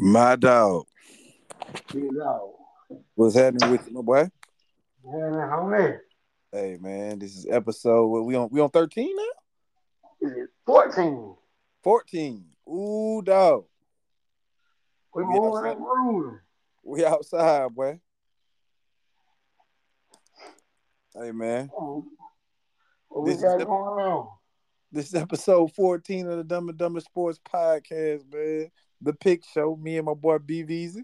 My dog. You know. What's happening with you, my boy? Man. Hey man, this is episode what we on we on 13 now? Is it 14? 14. Ooh dog. We Yeah, moving grooving. We outside, boy. Hey man. Oh, What This we is got going on? This is episode 14 of the Dumb and Dumber Sports Podcast, man. The pick show. Me and my boy B Visa.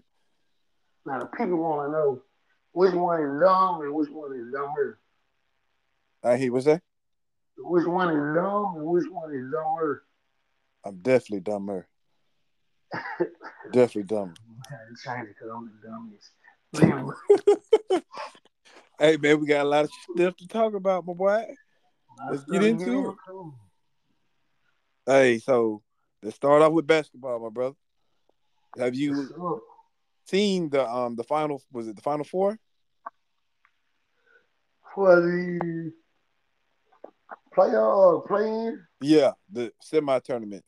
Now, the people want to know which one is dumb and which one is dumber. I hear what's that? Which one is dumb and which one is dumber. I'm definitely dumber. definitely dumber. I had to because I'm the dumbest. Hey man, we got a lot of stuff to talk about, my boy. Let's get into it. Hey, so let's start off with basketball, my brother. Have you Sure. seen the um the final was it the final four? For the playoff, playing. Yeah, the semi tournament.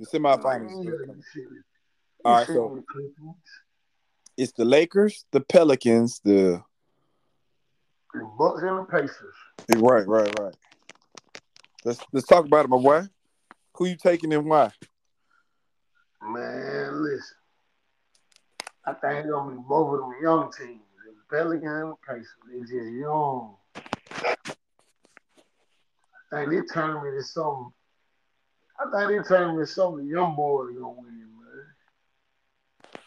The semifinals. All right, so it's the Lakers, the Pelicans, the The Bucks and the Pacers. right, right, right. Let's let's talk about it, my boy. Who you taking and why? Man, listen. I think it's gonna be both of them young teams. The Pelicans and the Pacers. They just young. I think this tournament is something. I think this tournament is something the young boys gonna win,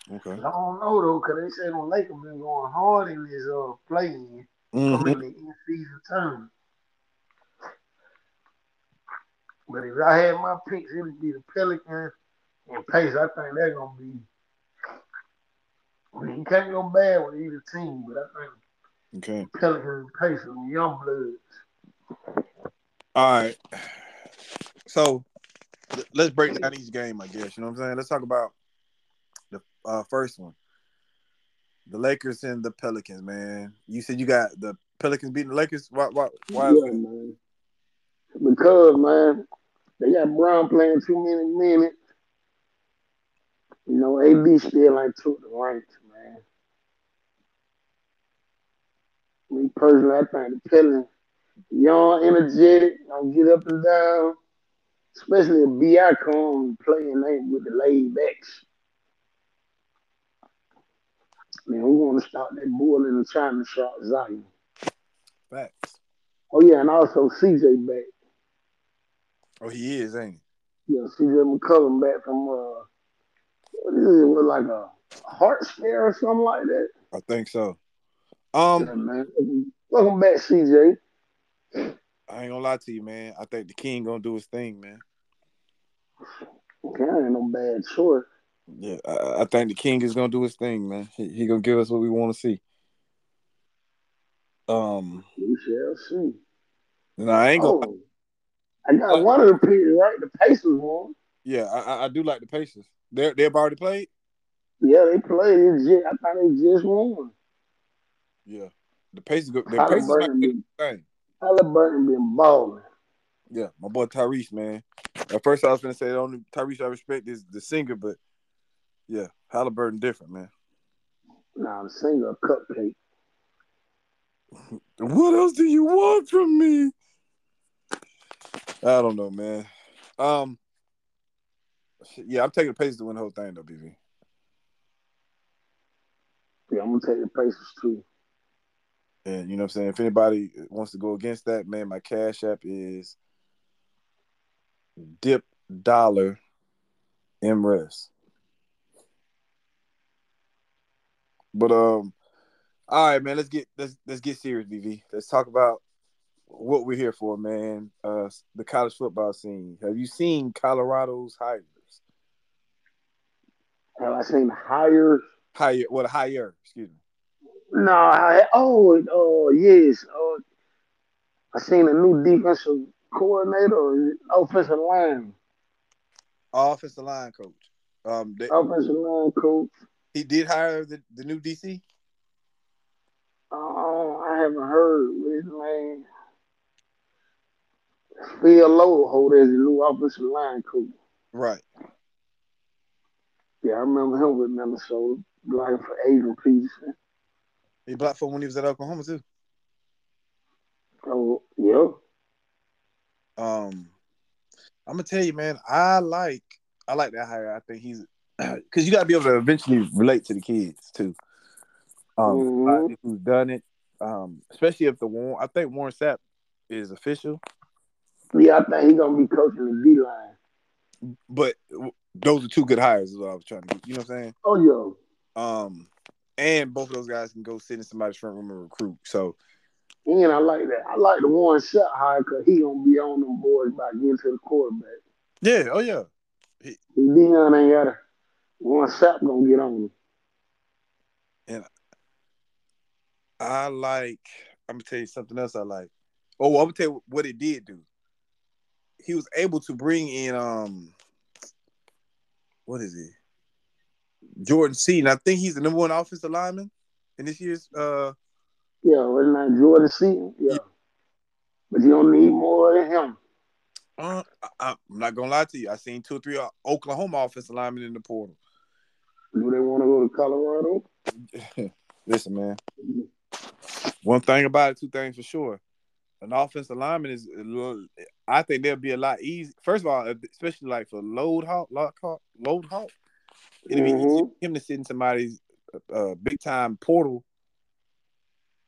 man. Okay. I don't know though, cause they said the Lakers been going hard in this uh playing Mhm. in season tournament. But if I had my picks, it would be the Pelicans and Pace. I think they're gonna be. I mean, you can't go bad with either team, but I think Okay. Pelicans and Pacers, the young bloods. All right. So let's break down each game, I guess. You know what I'm saying? Let's talk about the uh, first one. The Lakers and the Pelicans, man. You said you got the Pelicans beating the Lakers. Why? Why? why yeah, man. Because man, they got Brown playing too many minutes. You know, AD still ain't took the ranks, man. Me personally, I think the Pelicans, young, energetic, gonna get up and down. Especially if BI come playing with the laid backs. Man, we want to start that bull in the China shot Zion. Facts. Oh yeah, and also CJ back. Oh, he is, ain't he? Yeah, CJ McCollum back from uh what is it, what, like a heart scare or something like that. I think so. Yeah, Um, man. Welcome back, CJ. I ain't gonna lie to you, man. I think the King gonna do his thing, man. Okay, ain't no bad choice. Yeah, I, I think the King is gonna do his thing, man. He, he gonna give us what we want to see. Um, We shall see. no, I ain't gonna. Oh, I got one of the picks right. The Pacers won. Yeah, I, I- do like the Pacers. They they've already played. Yeah, they played. Just, I thought they just won. Yeah, the Pacers. go- The Pacers might Halliburton been, the thing. Halliburton been balling. Yeah, my boy Tyrese, man. At first, I was gonna say the only Tyrese I respect is the singer, but yeah, Halliburton different, man. Now the singer cupcake. What else do you want from me? I don't know, man. Um, yeah, I'm taking the Pacers to win the whole thing, though, BV. Yeah, I'm gonna take the Pacers too. And you know what I'm saying? If anybody wants to go against that, man, my cash app is dip dollar MRES. But um, all right, man, let's get let's let's get serious, BV. Let's talk about what we're here for, man. Uh the college football scene. Have you seen Colorado's hires? Have I seen higher? Hire what a hire, excuse me. No, I, oh, oh, yes. Oh, I seen a new defensive coordinator or offensive line, Offensive line coach. Um they, offensive line coach. He did hire the, the new DC. Oh, I haven't heard what his name. Phil Loadholt as the new offensive line coach. Right. Yeah, I remember him with Minnesota, blocking for Adrian Peterson. He blocked for when he was at Oklahoma too. Oh, yeah. Um, I'm gonna tell you, man. I like I like that hire. I think he's because you got to be able to eventually relate to the kids too. Um, Mhm. who's done it, um, especially if the Warren. I think Warren Sapp is official, Yeah, I think he's gonna be coaching the D line. but those are two good hires. Is what I was trying to. Get, you know what I'm saying? Oh yeah. Um, and both of those guys can go sit in somebody's front room and recruit. So And I like that. I like the Warren Sapp high because he gonna be on them boys by getting to the quarterback. yeah, oh yeah, He Deion ain't got a Warren Sapp gonna get on him. I like. I'm gonna tell you something else. I like. Oh, I'm gonna tell you what it did do. He was able to bring in um, what is it? Jordan Seaton. I think he's the number one offensive lineman in this year's. uh Yeah, wasn't that Jordan Seaton? Yeah. Yeah. But you don't need more than him. uh, I, I'm not gonna lie to you. I seen two or three uh, Oklahoma offensive linemen in the portal. Do they want to go to Colorado? Listen, man. One thing about it, two things for sure. An offensive lineman is, I think they'll be a lot easy. First of all, especially like for Loadholt, load hawk, Loadholt, it'd be Mhm. him to sit in somebody's uh, big time portal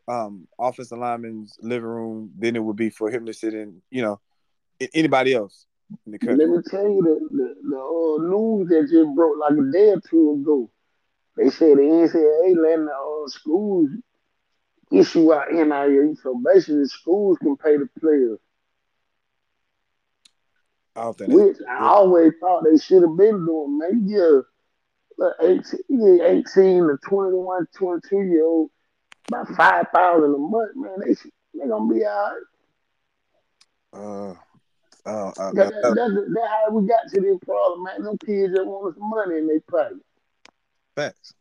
um offensive lineman's living room than it would be for him to sit in, you know, anybody else in the country. Let me tell you the the, uh, news that just broke like a day or two ago. They said the NCAA letting the uh, schools issue out NIL, so basically schools can pay the players. I Which I always thought they should have been doing. Maybe yeah, look, 18, 18 to 21, 22 year old, about 5000 a month, man, they they going to be all right. uh, uh, uh, That, that, that's, that's how we got to this problem, man. Them kids that want some money in their pocket. facts.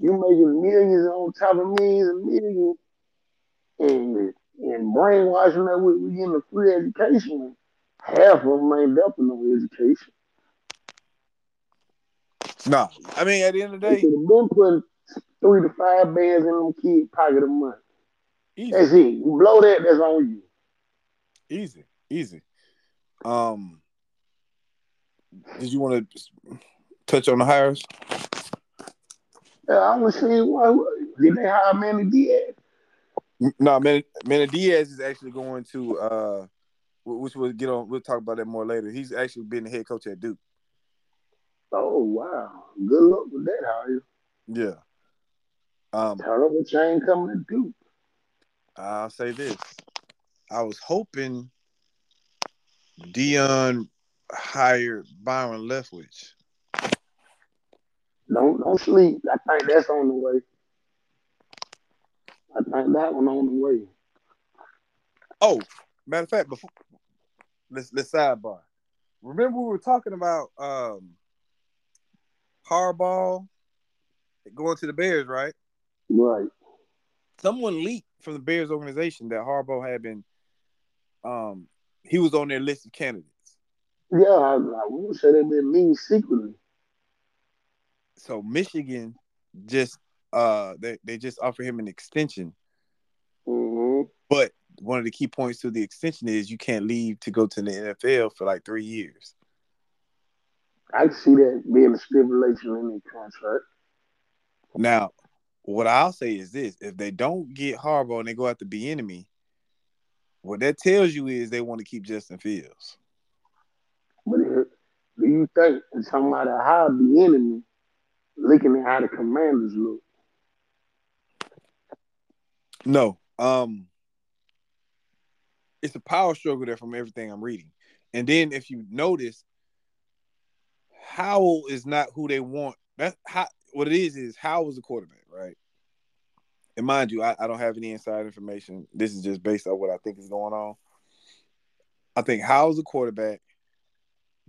You making millions on top of millions and millions, and and brainwashing that we, we getting a free education. Half of them ain't up in no education. No, I mean at the end of the They day, could have been putting three to five bands in them kids' pocket a month. easy. That's it. You blow that, that's on you. Easy, easy. Um, did you want to touch on the hires? Yeah, I want to see why did they hire Manny Diaz? No, Man, Man Diaz is actually going to, uh, which we'll get on. We'll talk about that more later. He's actually been the head coach at Duke. Oh wow, good luck with that, hire. Yeah. Um, Turnover chain coming to Duke. I'll say this: I was hoping Deion hired Byron Leftwich. Don't don't sleep. I think that's on the way. I think that one on the way. Oh, matter of fact, before let's let's sidebar. Remember we were talking about um Harbaugh going to the Bears, right? Right. Someone leaked from the Bears organization that Harbaugh had been um he was on their list of candidates. Yeah, I, I won't say they've been mean secretly. So Michigan just uh they, they just offered him an extension. hmm But one of the key points to the extension is you can't leave to go to the NFL for like three years. I see that being a stipulation in the contract. Now, what I'll say is this: if they don't get Harbaugh and they go after Bieniemy, what that tells you is they want to keep Justin Fields. But do you think it's somebody how Bieniemy looking at how the commanders look? No, um, it's a power struggle there from everything I'm reading. And then if you notice, Howell is not who they want. That's how what it is is Howell's the quarterback, right? And mind you, I, I don't have any inside information. This is just based on what I think is going on. I think Howell's the quarterback.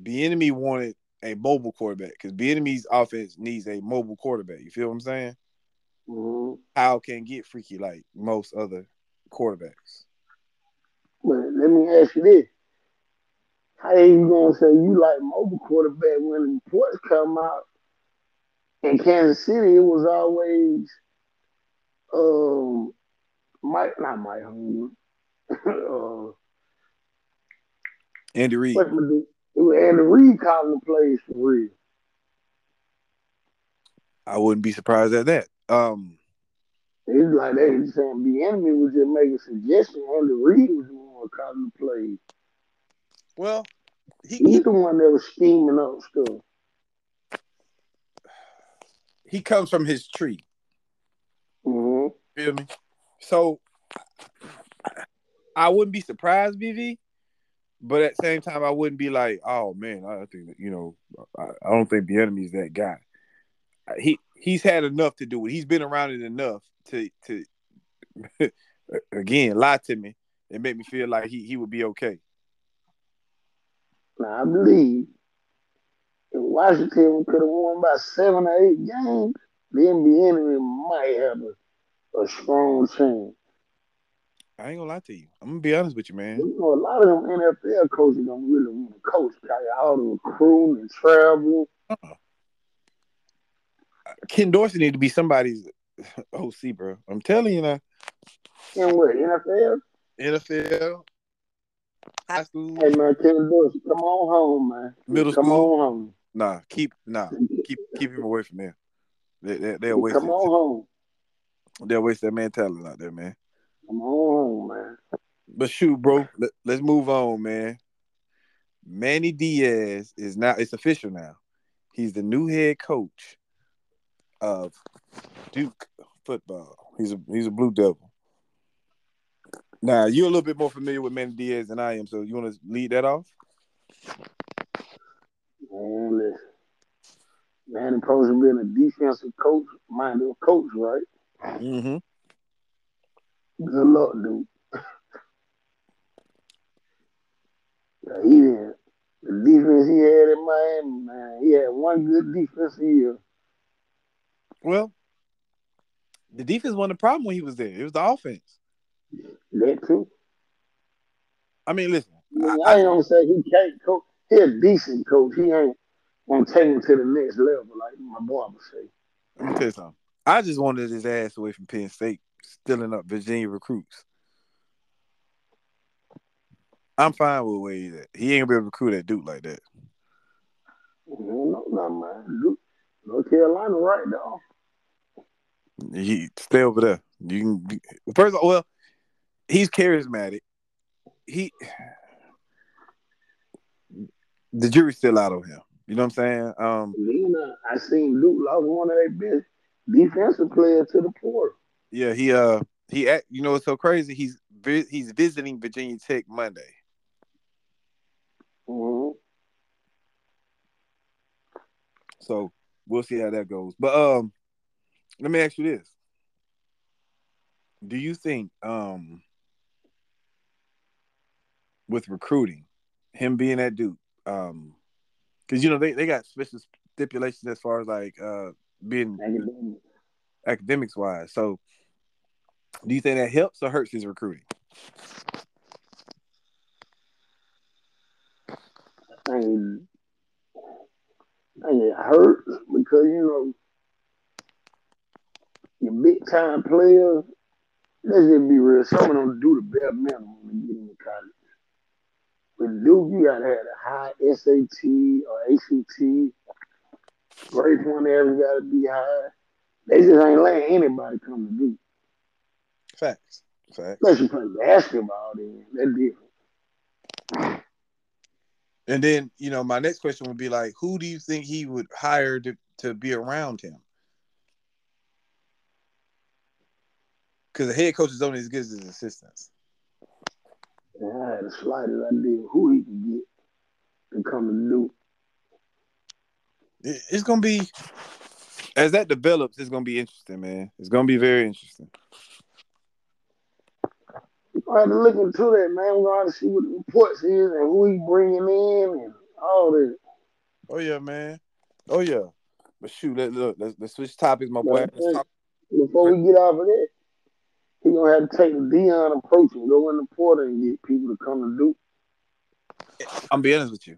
Bieniemy wanted a mobile quarterback because Bieniemy's offense needs a mobile quarterback. You feel what I'm saying? hmm Howell can't get freaky like most other quarterbacks. But let me ask you this: how are you gonna say you like mobile quarterback when the reports come out in Kansas City? It was always um Mike, not Mike Holmgren. uh, Andy Reid. What's my dude? It was Andy Reid calling the plays for real. I wouldn't be surprised at that. Um, It's like they was saying Bieniemy was just making suggestions. Andy Reid was the one calling the plays. well, he, He's he the one that was scheming up stuff. he comes from his tree. Feel me? So I wouldn't be surprised, BV, but at the same time, I wouldn't be like, oh man, I think that, you know, I, I don't think Bieniemy is that guy. He he's had enough to do it. He's been around it enough to to again lie to me and make me feel like he, he would be okay. Now I believe if Washington could have won by seven or eight games, the NBA enemy might have a, a strong team. I ain't gonna lie to you. I'm gonna be honest with you, man. You know, a lot of them NFL coaches don't really want to coach. Got all the recruiting and travel. Uh, Ken Dorsey need to be somebody's OC, bro. I'm telling you now. And what, NFL? NFL, high school, Hey, man, Ken Dorsey, come on home, man. Middle come school. on home. nah, keep nah, keep keep him away from there. They, they, they'll waste Come on home. They'll waste that man talent out there, man. Come on man. But shoot, bro, let, let's move on, man. Manny Diaz is now it's official now. He's the new head coach of Duke football. He's a he's a blue devil. Now you're a little bit more familiar with Manny Diaz than I am, so you want to lead that off? Man, listen. Man, supposed to be a defensive coach, minded coach, right? Mm-hmm. Good luck, dude. yeah, he did. The defense he had in Miami, man, he had one good defensive year. Well, the defense wasn't the problem when he was there. It was the offense. That too. I mean, listen, I, mean, I ain't gonna say he can't coach. He a decent coach. He ain't gonna take him to the next level, like my boy would say. let me tell you something. I just wanted his ass away from Penn State, stealing up Virginia recruits. I'm fine with where he's at. He ain't gonna be able to recruit that Duke like that. No, no, man. Duke, North Carolina, right now. He stay over there. You can first of all, well, he's charismatic. He the jury's still out on him. You know what I'm saying? Um, uh, I seen Duke lost one of their best defensive players to the portal. yeah, he uh he act, you know it's so crazy. He's he's visiting Virginia Tech Monday. hmm So we'll see how that goes. But um, let me ask you this: Do you think um, with recruiting, him being at Duke, um, because you know they, they got special stipulations as far as like uh being Academic. academics wise. So, do you think that helps or hurts his recruiting? I think, I think it hurts because you know your big time players. Let's just be real. Some of them do the bare minimum to get into college. With Duke, you gotta have a high SAT or ACT. Grade point average gotta be high. They just ain't letting anybody come to Duke. Facts. Facts. Unless you play basketball, then that's different. And then you know my next question would be like, who do you think he would hire to to be around him? Because the head coach is only as good as his assistants. And I had the slightest idea who he could get to come to Duke. It- It's gonna be as that develops. It's gonna be interesting, man. It's gonna be very interesting. We're gonna have to look into that, man. We're gonna have to see what the reports is and who he bringing in and all that. Oh yeah, man. Oh yeah. But shoot, let look. Let's, let's switch topics, my boy. Talk. Before we get off of that, he gonna have to take the Deion approach and go in the portal and get people to come to Duke. I'm being honest with you.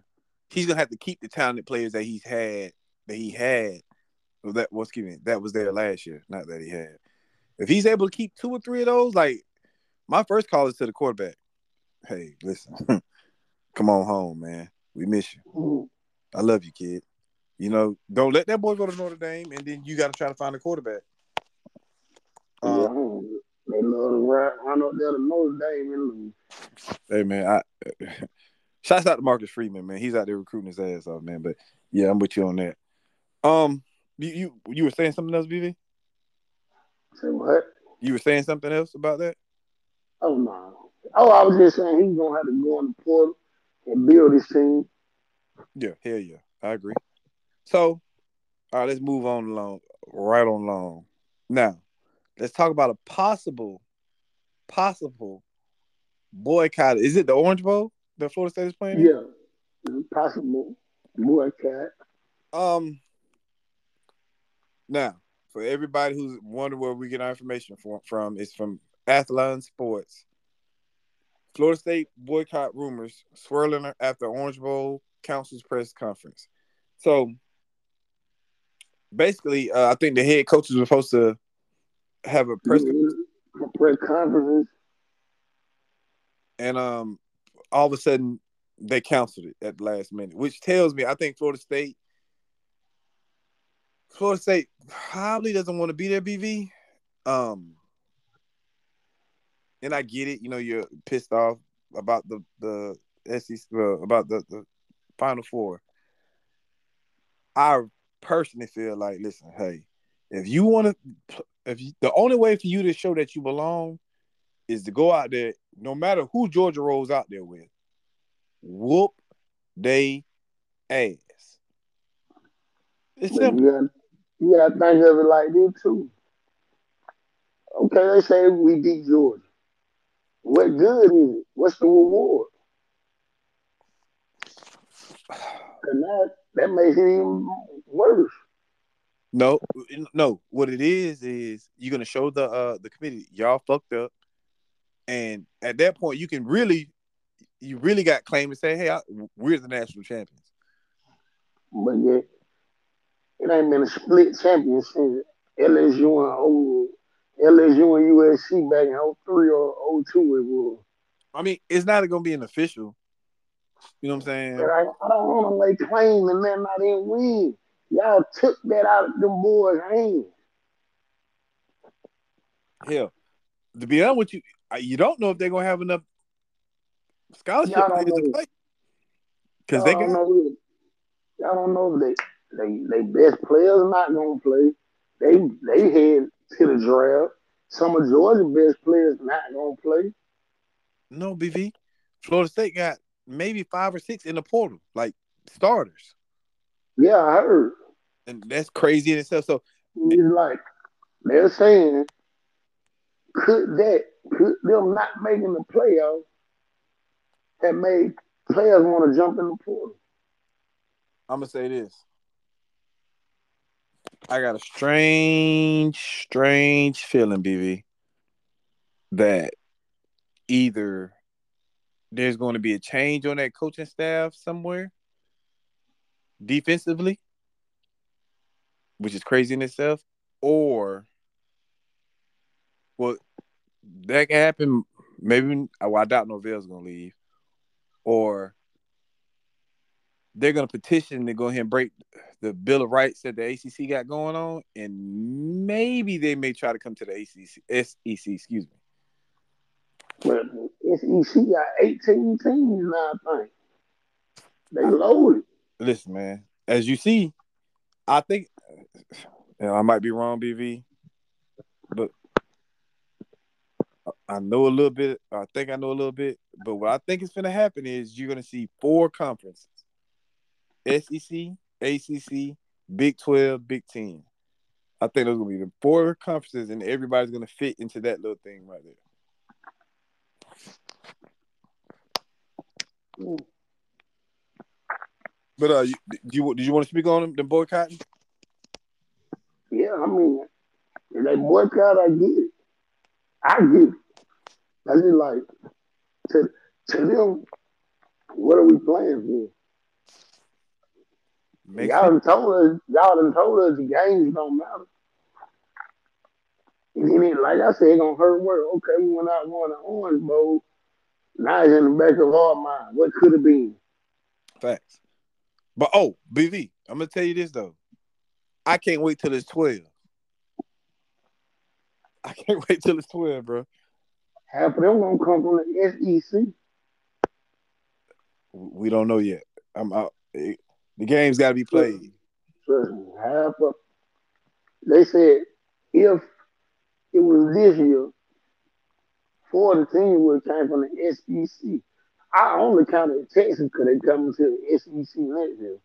He's gonna have to keep the talented players that he's had that he had. That was excuse me, that was there last year, not that he had. If he's able to keep two or three of those, like my first call is to the quarterback. Hey, listen, come on home, man. We miss you. I love you, kid. You know, don't let that boy go to Notre Dame, and then you got to try to find a quarterback. Um, yeah, they love to run, run up there to Notre Dame and lose. Hey man, I shouts out to Marcus Freeman, man. He's out there recruiting his ass off, man. But yeah, I'm with you on that. Um, you you, you were saying something else, BV? Say what? You were saying something else about that? Oh no. Oh, I was just saying he's gonna have to go on the portal and build his team. Yeah, hell yeah. I agree. So, all right, let's move on along, right on along. Now, let's talk about a possible, possible boycott. Is it the Orange Bowl that Florida State is playing? Yeah, possible boycott. Um. Now, for everybody who's wondering where we get our information from, from it's from Athlon Sports. Florida State boycott rumors swirling after Orange Bowl Council's press conference. So basically, uh, I think the head coaches were supposed to have a press mm-hmm. press conference, and um, all of a sudden they canceled it at the last minute, which tells me I think Florida State, Florida State probably doesn't want to be there. BV, um, and I get it. You know, you're pissed off about the the SEC uh, about the the Final Four. I personally feel like, listen, hey, if you want to, if you, the only way for you to show that you belong is to go out there, no matter who Georgia rolls out there with, whoop they ass. It's simple. You gotta, you gotta think of it like this too. Okay, they say we beat Georgia. What good is it? What's the reward? And that that makes it even worse. No, no. What it is is you're gonna show the uh the committee y'all fucked up, and at that point you can really, you really got claim to say, hey, I, we're the national champions. But yeah, it ain't been a split championship. LSU and LSU and USC back in 03 or 02 it was. I mean, it's not gonna be an official you know what I'm saying? But I, I don't want to lay claim and then I didn't win. Y'all took that out of them boys' hands. Hell, to be honest with you, you don't know if they're gonna have enough scholarship players to play. Because they got. Know, y'all don't know if they they they best players not gonna play. They they head to the draft. Some of Georgia's best players not gonna play. No, BV. Florida State got maybe five or six in the portal, like starters. Yeah, I heard. And that's crazy in itself. So it's like they're saying, could that them not making the playoffs have made players want to jump in the portal? I'm gonna say this. I got a strange, strange feeling, BV, that either there's going to be a change on that coaching staff somewhere defensively, which is crazy in itself, or well, that can happen. Maybe uh, well, I doubt Norvell's to leave, or they're to petition to go ahead and break the Bill of Rights that the ACC got going on, and maybe they may try to come to the ACC, SEC, excuse me. But SEC got 18 teams now, I think. They loaded. Listen, man, as you see, I think you know, I might be wrong, BV, but I know a little bit. I think I know a little bit, but what I think is going to happen is you're going to see four conferences: SEC, ACC, Big Twelve, Big Ten. I think those going to be the four conferences, and everybody's going to fit into that little thing right there. But uh, you, you did you want to speak on them, the boycotting? Yeah, I mean, if they boycott, I get it. I get it. I just like to to them What are we playing for? Makes y'all done told us, y'all done told us the games don't matter. And then, like I said, it gonna hurt work. Okay, we went out won the Orange Bowl. Now it's in the back of our mind. What could have been? Facts. But oh, BV, I'm gonna tell you this though. I can't wait till it's 12. I can't wait till it's 12, bro. Half of them gonna come from the SEC. We don't know yet. I'm out. The game's got to be played. Trust half of they said if it was this year, four of the teams would have came from the SEC. I only counted Texas because they come to the SEC next year.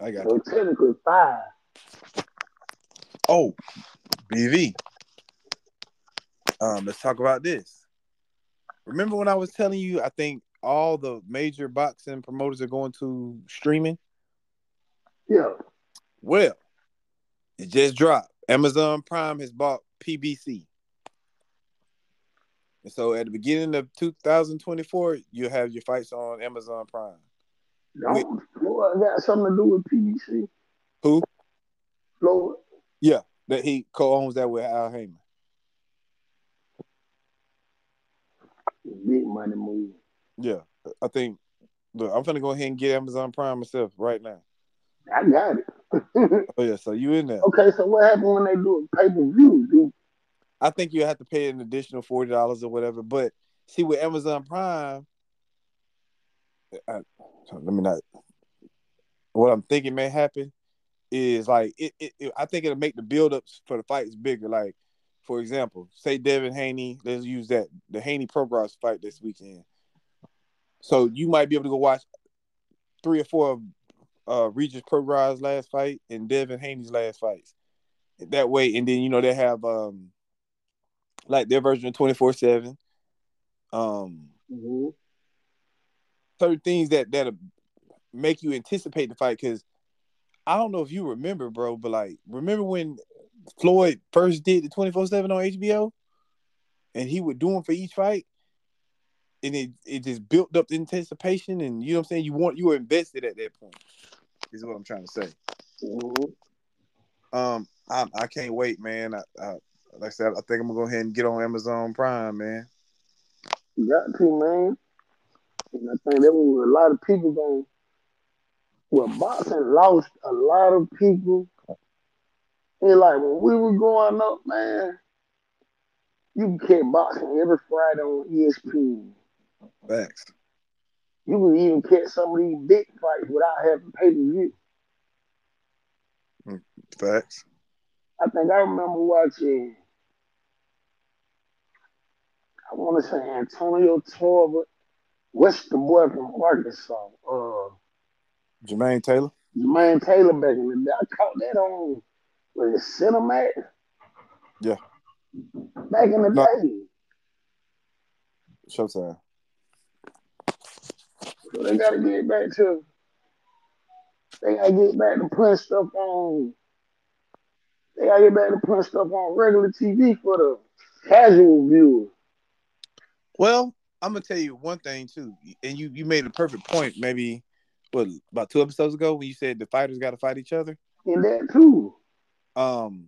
I got So you. technically five. Oh, BV. Um, let's talk about this. Remember when I was telling you? I think all the major boxing promoters are going to streaming. Yeah. Well, it just dropped. Amazon Prime has bought PBC. And so at the beginning of 2024, you have your fights on Amazon Prime. Don't Floyd got something to do with PBC? Who? Floyd. Yeah, that he co-owns that with Al Haymon. Big money move. Yeah. I think look, I'm gonna go ahead and get Amazon Prime myself right now. I got it. Oh yeah, so you in there. okay, so what happened when they do a pay per view, dude? I think you have to pay an additional forty dollars or whatever. But see, with Amazon Prime, I, let me not. What I'm thinking may happen is like it, it, it- I think it'll make the build-ups for the fights bigger. Like, for example, say Devin Haney. Let's use that the Haney Prograis fight this weekend. So you might be able to go watch three or four of uh, Regis Prograis' last fight and Devin Haney's last fights. That way, and then you know they have um like their version of 24 7 um Mm-hmm. certain things that that make you anticipate the fight because i don't know if you remember bro but like remember when floyd first did the 24-7 on hbo and he would do them for each fight and it, it just built up the anticipation and you know what i'm saying you want you were invested at that point is what i'm trying to say Mm-hmm. um i, I can't wait man I, I like i said i think i'm gonna go ahead and get on amazon prime man You got to, man. And I think there was a lot of people going. Well, boxing lost a lot of people. And like when we were growing up, man, you could catch boxing every Friday on ESPN. facts You could even catch some of these big fights without having pay per view. facts I think I remember watching. I want to say Antonio Tarver. What's the boy from Arkansas? Uh, jermaine taylor Jermaine Taylor back in the day. I caught that on was it Cinemax? Yeah. Back in the No. day. showtime So they gotta get back to they gotta get back to putting stuff on they gotta get back to putting stuff on regular TV for the casual viewer. Well, I'm gonna tell you one thing too, and you you made a perfect point. Maybe what about two episodes ago when you said the fighters got to fight each other. And that too. Um,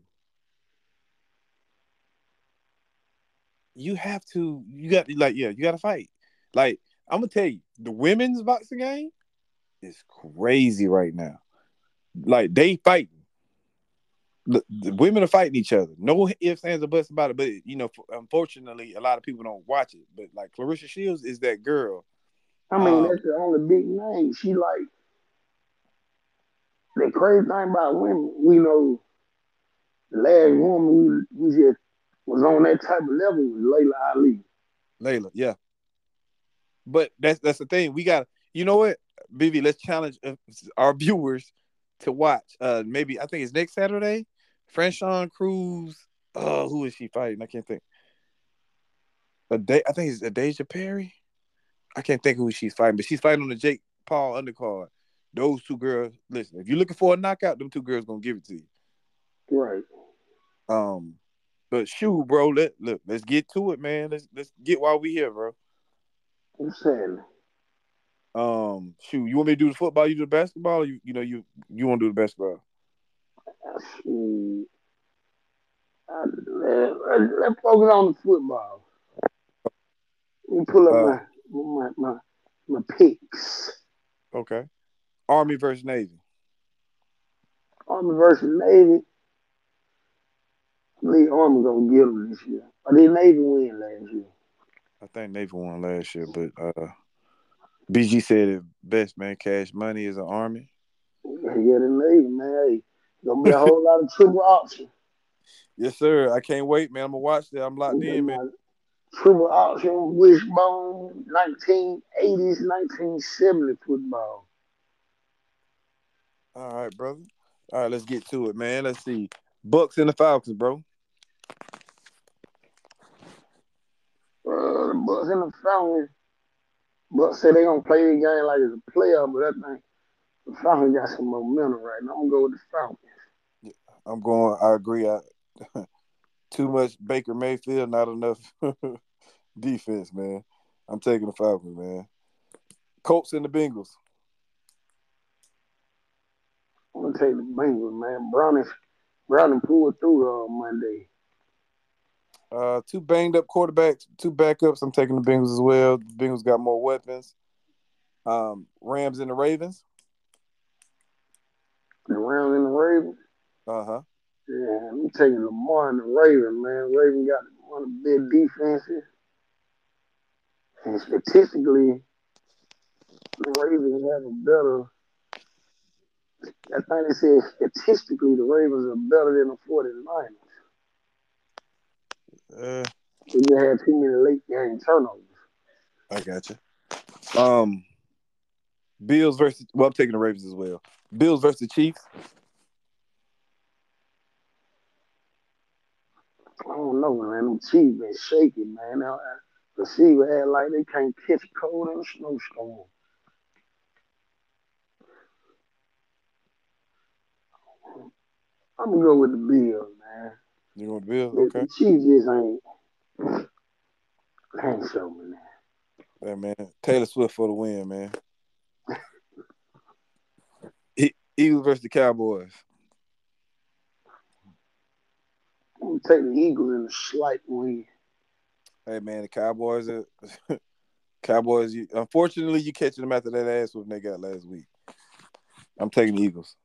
you have to. You got like yeah, you got to fight. Like I'm gonna tell you, the women's boxing game is crazy right now. Like they fighting. The, the women are fighting each other. No ifs, ands, or buts about it. But you know, unfortunately, a lot of people don't watch it. But like Claressa Shields is that girl. I mean, Um, that's the only big name. She like the crazy thing about women, we know last woman we, we just was on that type of level was Laila Ali. Laila, yeah. But that's that's the thing. We got you know what, BB. Let's challenge uh, our viewers to watch. Uh, maybe I think it's next Saturday. Franchon Crews. Oh, who is she fighting? I can't think. A day. I think it's Adasia Perry. I can't think who she's fighting, but she's fighting on the Jake Paul undercard. Those two girls. Listen, if you're looking for a knockout, them two girls gonna give it to you. Right. Um, but shoot, bro. Let look. Let's get to it, man. Let's let's get while we here, bro. I'm saying Um, shoot, you want me to do the football? You do the basketball? you you know you you want to do the basketball? Shoot. Uh, let, let's focus on the football. Let me pull up Uh, my, my my my picks. Okay. Army versus Navy. Army versus Navy. I believe Army gonna get them this year. Or did Navy win last year? I think Navy won last year, but uh, BG said it best, man. Cash money is an army. Yeah, the Navy, man. Hey, gonna be a whole lot of triple option. Yes, sir. I can't wait, man. I'm gonna watch that. I'm locked in, man. Triple option, wishbone, 1980s, 1970 football. All right, brother. All right, let's get to it, man. Let's see. Bucks and the Falcons, bro. Uh, the Bucks and the Falcons. Bucks say they gonna play the game like it's a playoff, but I think the Falcons got some momentum right now. I'm gonna go with the Falcons. Yeah, I'm going. I agree. I too much Baker Mayfield, not enough defense, man. I'm taking the Falcons, man. Colts and the Bengals. I'm gonna take the Bengals, man. Brownie, Brownie pulled through uh, Monday. Uh, two banged up quarterbacks, two backups. I'm taking the Bengals as well. The Bengals got more weapons. Um, Rams and the Ravens. The Rams and the Ravens. Uh huh. Yeah, I'm taking Lamar and the Ravens, man. Raven got one of the big defenses. And statistically, the Ravens have a better. I think they said statistically the Ravens are better than the 49ers. Uh, They just had too many late game turnovers. I got you. Um, Bills versus. Well, I'm taking the Ravens as well. Bills versus Chiefs. I don't know, man. Them Chiefs been shaky, man. Now, the receiver act like they can't catch cold in a snowstorm. I'm gonna go with the Bills, man. You Bills? The- Okay. Chiefs just ain't. Ain't show me that. Yeah, man. Taylor Swift for the win, man. Eagles versus the Cowboys. I'm gonna take the Eagles in a slight win. Hey, man, the Cowboys are. Cowboys, you, unfortunately, you catching them after that ass whooping they got last week. I'm taking the Eagles.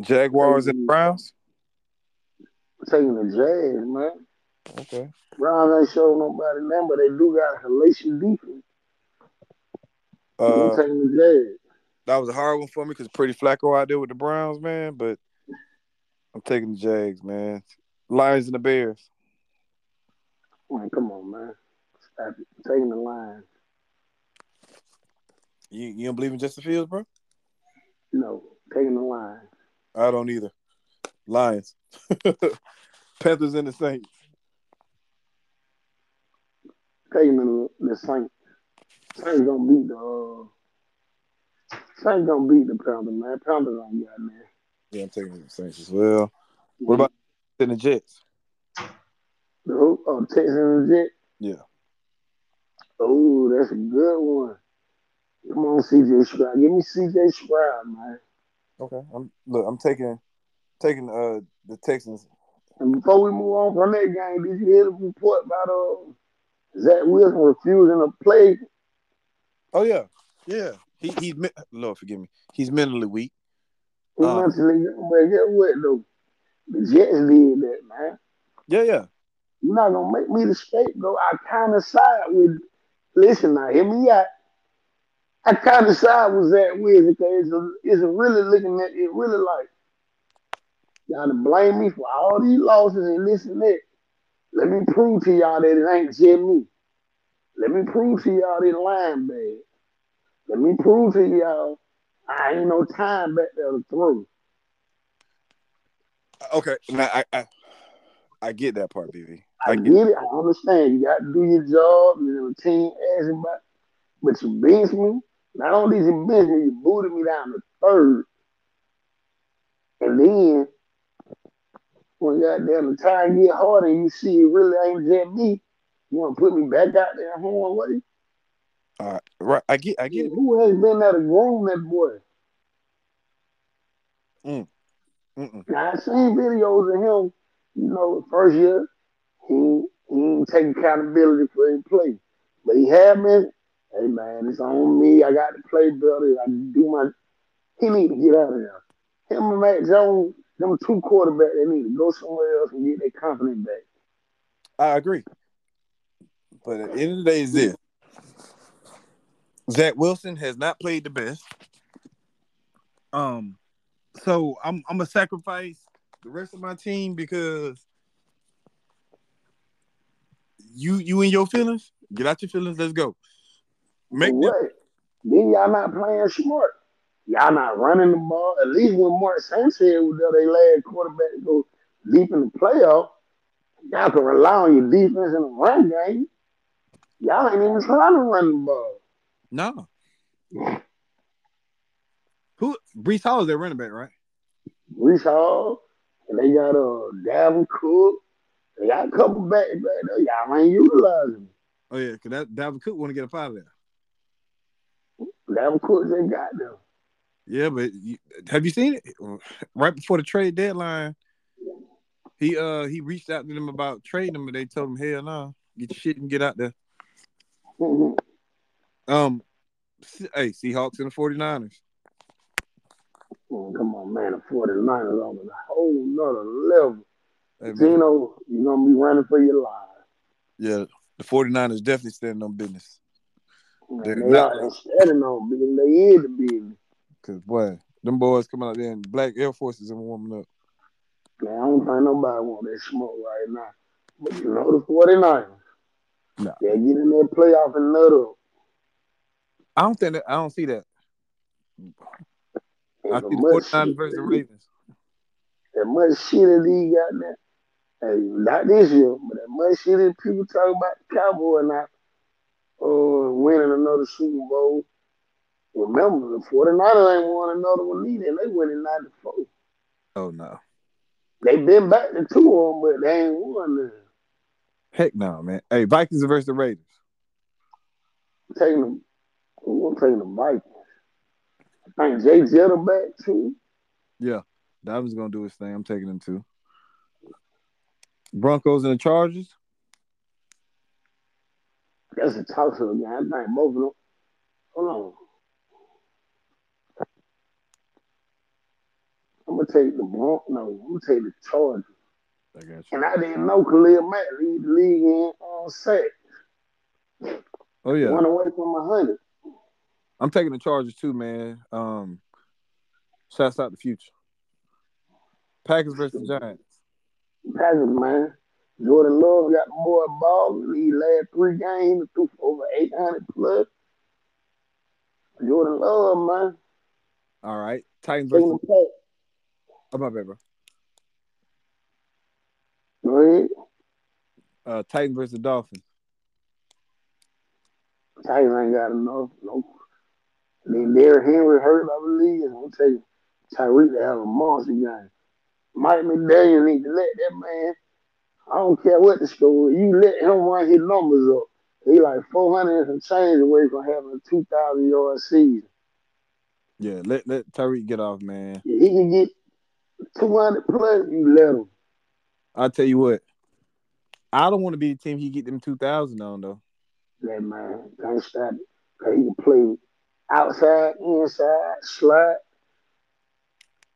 Jaguars and the Browns. Taking the Jazz, man. Okay. Browns ain't showing nobody them, but they do got a hellacious defense. I'm Uh, taking the Jazz. that was a hard one for me because pretty Flacco out there with the Browns, man. But I'm taking the Jags, man. Lions and the Bears. Man, come on, man. Stop it. I'm taking the line. You you don't believe in Justin Fields, bro? No, taking the line. I don't either. Lions. Panthers and the Saints. Taking the, the Saints. Saints gonna beat the uh, Saints gonna beat the Panthers, man. Panthers gonna get in there. Yeah, I'm taking the Saints as well. What about the Jets? the who? Oh, Texans and the Jets? Yeah. Oh, that's a good one. Come on, CJ Stroud. Give me CJ Stroud, man. Okay. I'm look, I'm taking taking uh the Texans. And before we move on from that game, did you hear the report about uh Zach Wilson refusing to play? Oh yeah. Yeah. He he's Lord forgive me. He's mentally weak. He Uh. mentally, but guess what though? The Jets did that, man. Yeah, yeah. You're not gonna make me the scapegoat. I kind of side with. Listen, now hear me out. I kind of side with Zach Wilson because it's, a, it's a really looking at it really like y'all to blame me for all these losses and this and that. Let me prove to y'all that it ain't just me. Let me prove to y'all that line bad. Let me prove to y'all I ain't no time back there to throw. Okay. Now I I, I get that part, BV. I get it. I understand. You got to do your job. You know, the team asking about. But you benched me. Not only did you bench me, you booted me down to third. And then, when goddamn the time get harder and you see it really ain't just me, you want to put me back out there home way? All right, right. I get, I get it. Who has been there to groom that boy? Mm, mm-mm. Now I seen videos of him, you know, first year, he he didn't take accountability for his play. But he had been, hey man, it's on me. I got to play better. I do my he need to get out of there. Him and Matt Jones, them two quarterback, they need to go somewhere else and get their confidence back. I agree. But at the end of the day, is this Zach Wilson has not played the best. Um, so I'm I'm gonna sacrifice the rest of my team because you you and your feelings. Get out your feelings. Let's go. Make But them. Then y'all not playing smart. Y'all not running the ball. At least when Mark Sanchez was there, they led quarterback to go deep in the playoff. Y'all can rely on your defense in the run game. Y'all ain't even trying to run the ball. no. Who Breece Hall is their running back, right? Breece Hall, and they got uh Dalvin Cook. They got a couple back back there. Y'all ain't utilizing. Them. Oh yeah, because that Dalvin Cook want to get a five there. Dalvin Cook they got them. Yeah, but you, have you seen it? Right before the trade deadline, he uh he reached out to them about trading him, but they told him, "Hell no, get your shit and get out there." Mhm. Um, hey, Seahawks and the 49ers. Oh, come on, man. The 49ers on a whole nother level. Hey, man, Gino, you're gonna be running for your life. yeah, the 49ers definitely standing on business. They're they not- standing on because they is the business. Cause boy, them boys coming out there in black Air Forces and warming up. Man, I don't think nobody want that smoke right now. But you know the 49ers. Nah. They'll get in that playoff and nut up. I don't think that, I don't see that. I see the 49ers versus the Ravens. That much shit that he got there. Hey, not this year, but that much shit that people talk about the Cowboy not uh, winning another Super Bowl. Remember, the 49ers ain't won another one either, and they went in 94. Oh no, They been back to two of them, but they ain't won them. heck no, man. Hey, Vikings versus the Raiders. Taking them, who gonna take the Vikings? I think Jay Jetta back too. Yeah, Dalvin's gonna do his thing. I'm taking them too. Broncos and the Chargers. That's a toss up game. I think both of them. Hold on. I'm gonna take the Bron. No, I'm gonna take the Chargers. I got you. And I didn't know Khalil Mack lead the league in on sack. Oh yeah, One away from a hundred. I'm taking the Chargers too, man. Um, shouts out the future. Packers versus Giants. Packers, man. Jordan Love got more ball. He last three games, threw over 800 plus. Jordan Love, man. All right, Titans versus. Oh my bad, bro. Go ahead. Uh, Titans versus Dolphins. Titans ain't got enough. No, Nope. Then Derrick Henry hurt, I believe. And I'm telling you, Tyreek to have a monster game. Mike McDaniel need to let that man. I don't care what the score. You let him run his numbers up. He like 400 and some change away from having a 2,000 yard season. Yeah, let let Tyreek get off, man. If he can get 200 plus, you let him. I'll tell you what. I don't want to be the team he get them two thousand on though. That man can't stop it. Cause he can play outside, inside, slide.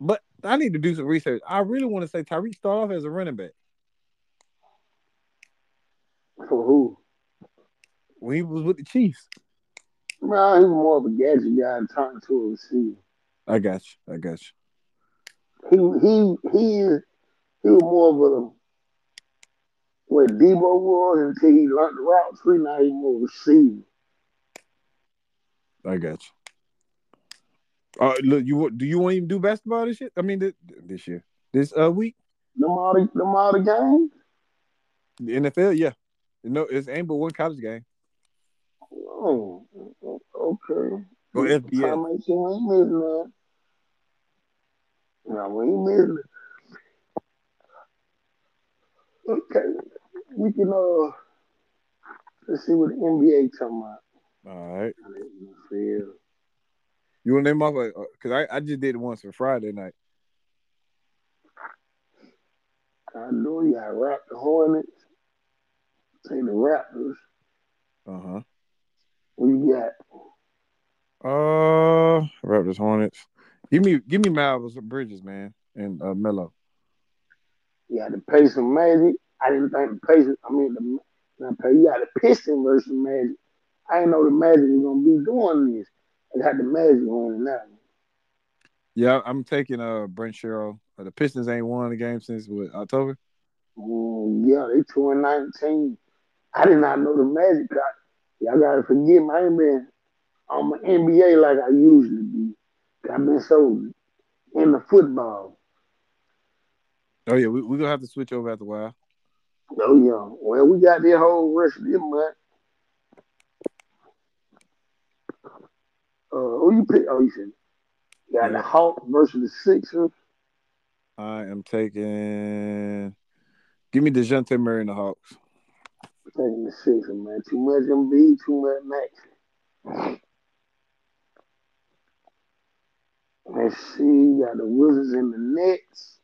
But I need to do some research. I really want to say Tyreek start off as a running back For who? when he was with the Chiefs. Man, he was more of a gadget guy and turned to a receiver. I got you. I got you. He he he is he was more of a what Deebo was until he learned the route tree. Now he's more receiver. I got you. Uh, look, you do you want to even do basketball this year? I mean, this, this year, this uh week, Them all the them all the games. the NFL, yeah. You No, it's ain't but one college game. Oh, okay. Or FBS. to make sure we ain't missing that. No, we ain't missing it. Okay. We can uh let's see what the NBA talking about. All right. I didn't feel. You want to name off? Because I, I just did it once for Friday night. I know you got Rap the Hornets. Say the Raptors. Uh huh. What you got? Uh, Raptors, Hornets. Give me, give me Malvers Bridges, man, and uh, Melo. You got the Pacers Magic. I didn't think the Pacers. I mean, the not Pacers, you got the Pistons versus Magic. I didn't know the Magic was gonna be doing this. I got the Magic winning that. Yeah, I'm taking uh Brent Sherrill. Uh, the Pistons ain't won a game since what, October. Mm, yeah, they two and nineteen. I did not know the Magic got. Y'all gotta forgive me. I ain't been on my NBA like I usually be. I've been so in the football. Oh yeah, we we gonna have to switch over after a while. Oh yeah. Well, we got this whole rest of this month. Uh, who you pick? Oh, you said got Yeah. the Hawks versus the Sixers. I am taking. Give me Dejounte Murray and the Hawks. Taking the Sixers, man. Too much Embiid, too much Max. Let's see. You got the Wizards and the Nets.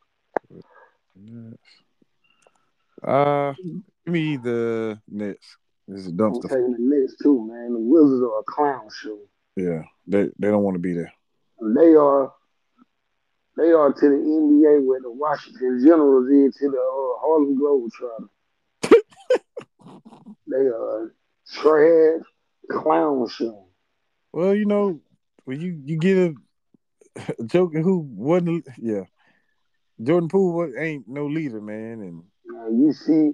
Uh, give me the Nets. This is a I'm dumpster. taking the Nets too, man. The Wizards are a clown show. Yeah, they they don't want to be there. They are. They are to the NBA what the Washington Generals is to the uh, Harlem Globetrotters. they are trash clown show. Well, you know, when you you get a joker who wasn't, yeah, Jordan Poole was, ain't no leader, man, and Now, you see,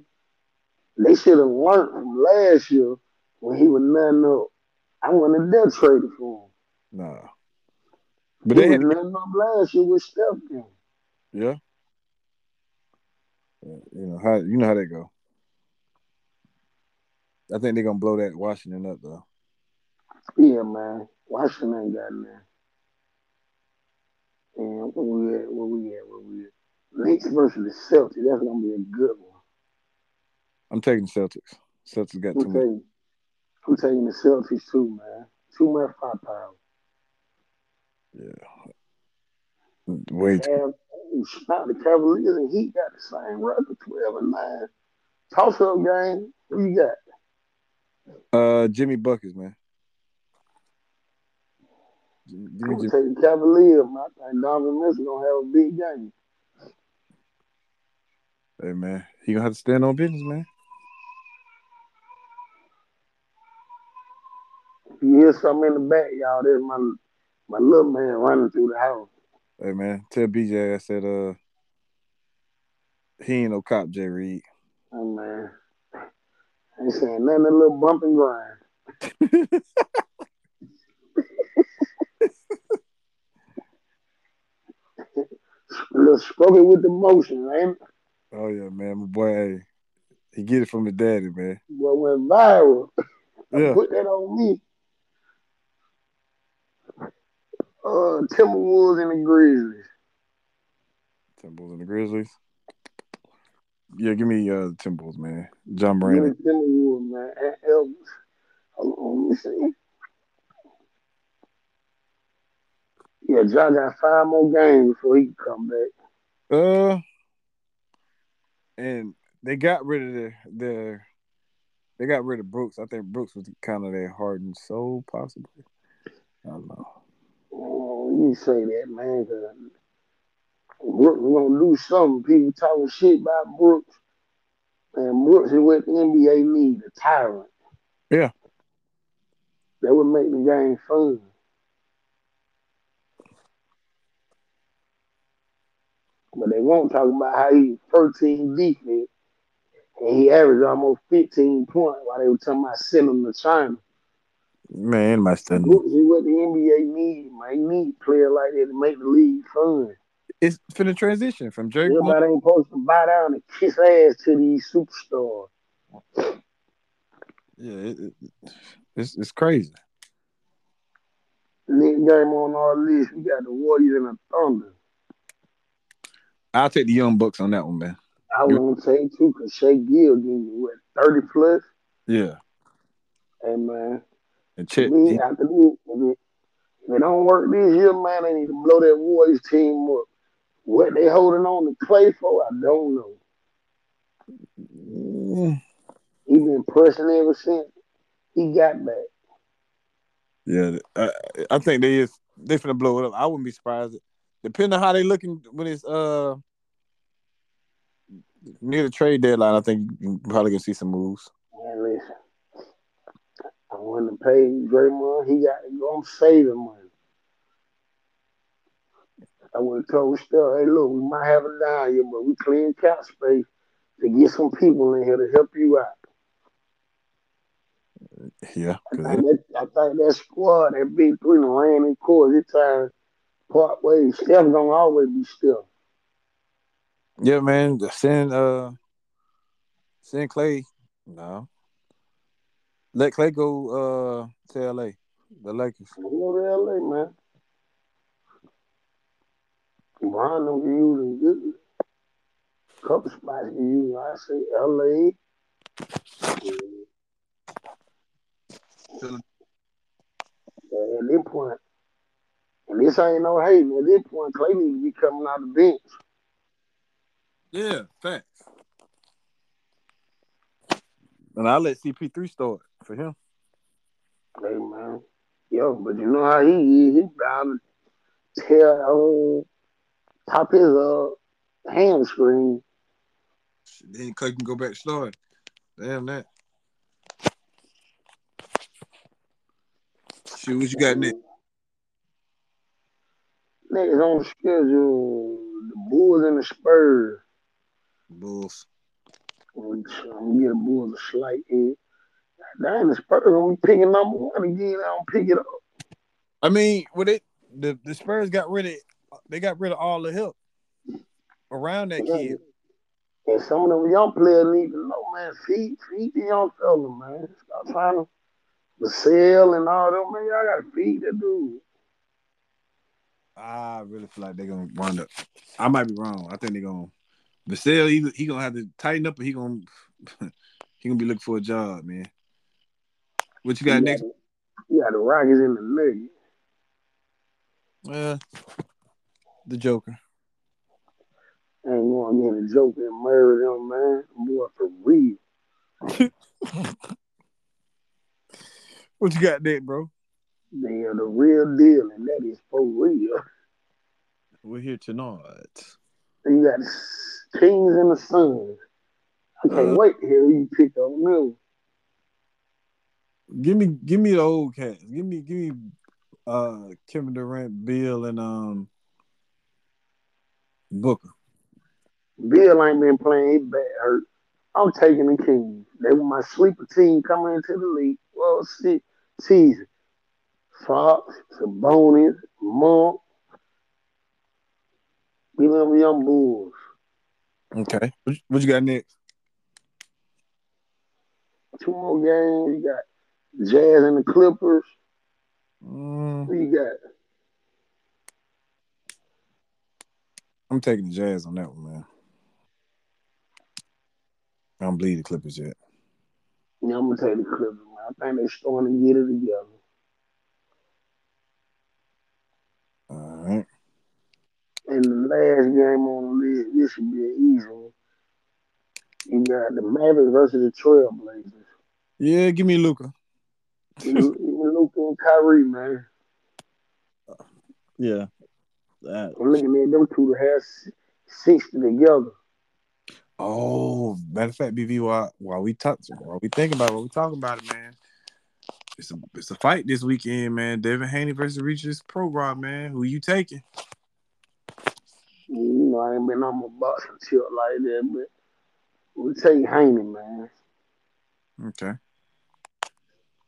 they should have learned from last year when he was nothing up. I wanted that traded for him. nah. But he they was had, nothing up last year with Steph. Then. yeah. Yeah, You know how you know how that go. I think they're gonna blow that Washington up though. Yeah, man. Washington ain't got nothing. And where we at? Where we at? Where we at? Knicks versus the Celtics. That's gonna be a good one. I'm taking Celtics. Celtics got I'm too much. I'm taking the Celtics too, man. Too much firepower. Yeah. Wait, Cav, now the Cavaliers and Heat got the same record, twelve and nine. Toss up game. Who you got? uh, Jimmy buckets, man. I'm gonna take the Cavaliers, man. I think Donovan Mitchell gonna have a big game. Hey man, he gonna have to stand on business, man. If you hear something in the back, y'all, there's my my little man running through the house. Hey man, tell BJ I said uh he ain't no cop, Jay Reed. Oh man. I ain't saying nothing a little bump and grind. a little it with the motion, man. Oh yeah, man, my boy, hey, he get it from his daddy, man. What went viral. Yeah, Put that on me. Uh, Timberwolves and the Grizzlies. Timberwolves and the Grizzlies. Yeah, give me uh the Timberwolves, man. John Give me Timberwolves, man. And Elvis. Hold on, let me see. Yeah, John got five more games before he can come back. Uh, and they got rid of their their. They got rid of Brooks. I think Brooks was kind of their heart and soul, possibly. I don't know. Oh, you say that, man. Brooks was gonna do something. People talking shit about Brooks. And Brooks is what the NBA need, a tyrant. Yeah. That would make the game fun. But they won't talk about how he first team defense and he averaged almost 15 points while they were talking about sending him to China. Man, my son. Brooks is what the NBA needs, man. You need a player like that to make the league fun. It's for the transition from Drake. Everybody ain't supposed to bow down and kiss ass to these superstars. Yeah, it, it, it's it's crazy. Next game on our list, we got the Warriors and the Thunder. I'll take the young bucks on that one, man. I was gonna say too, cause Shai Gill gave you what thirty plus. Yeah, Hey man, And Chet, Me, he- after it, if it don't work this year, man, they need to blow that Warriors team up. What they holding on to Clay for, I don't know. Mm, He been pressing ever since he got back. yeah, I, I think they is they finna blow it up. I wouldn't be surprised. Depending on how they looking when it's uh near the trade deadline, I think you probably gonna see some moves. Man, listen. I want to pay Draymond. He got to go. I'm saving money. I would have told Steph, hey, look, we might have a down here, but we clean cap space to get some people in here to help you out. Yeah, I think that, I think that squad, that big three, ran in court, this time, part ways. Steph gonna always be Steph. Yeah, man. Send uh send Clay. No. Let Clay go uh to LA. The Lakers. Know to LA, man. Brian get used in good. Couple spots get used. I say LA. Yeah, at this point, and this ain't no hating. At this point, Clay needs to be coming out the bench. Yeah, facts. And I'll let CP3 start for him. Hey man, yo, but you know how he is. He bound to tear uh, top his uh screen, Then Clay can go back to starting. Damn that. Shoot, what you got next? Next on the schedule, the Bulls and the Spurs. Bulls. I'm gonna get the Bulls a slight edge. Damn, the Spurs gonna be picking number one again. I don't pick it up. I mean, with it the, the Spurs got rid of they got rid of all the help around that kid. And some of them young players need to know, man, feed, feed the young fella, man. Stop trying to Vassell and all them, man. Y'all gotta feed that dude. I really feel like they're gonna wind up. I might be wrong. I think they're gonna Vassell, he, he gonna have to tighten up, or he gonna he gonna be looking for a job, man. What you got You next? the- You got the Rockets in the Nuggets. Uh, the Joker. I ain't going to get a joke and murder them, man. Boy, for real. What you got next, bro? They are the real deal, and that is for real. We're here tonight. You got Kings and the Suns. I can't Uh, wait to hear you pick on them. Give me, give me the old cats. Give me, give me, uh, Kevin Durant, Beal, and um, Booker. Beal ain't been playing his back hurt. I'm taking the Kings. They were my sleeper team coming into the league. Well, see, season. Fox, Sabonis, Monk. We love young Bulls. Okay. What, you- what you got next? Two more games. You got Jazz and the Clippers. Mm, Who you got? I'm taking the Jazz on that one, man. I don't believe the Clippers yet. Yeah, I'm gonna take the Clippers, man. I think they're starting to get it together. All right. And the last game on the list, this should be an easy one. You got the Mavericks versus the Trailblazers. Yeah, give me Luka. Luka and Kyrie, man. Yeah. That. I'm looking at them two to have s- 60 together. Oh, matter of fact, BV, while, while we talk, while we think about it, while we talking about it, man, it's a it's a fight this weekend, man. Devin Haney versus Regis Prograis, man. Who you taking? You know, I ain't been on my boxing tilt like that, but we take Haney, man. Okay.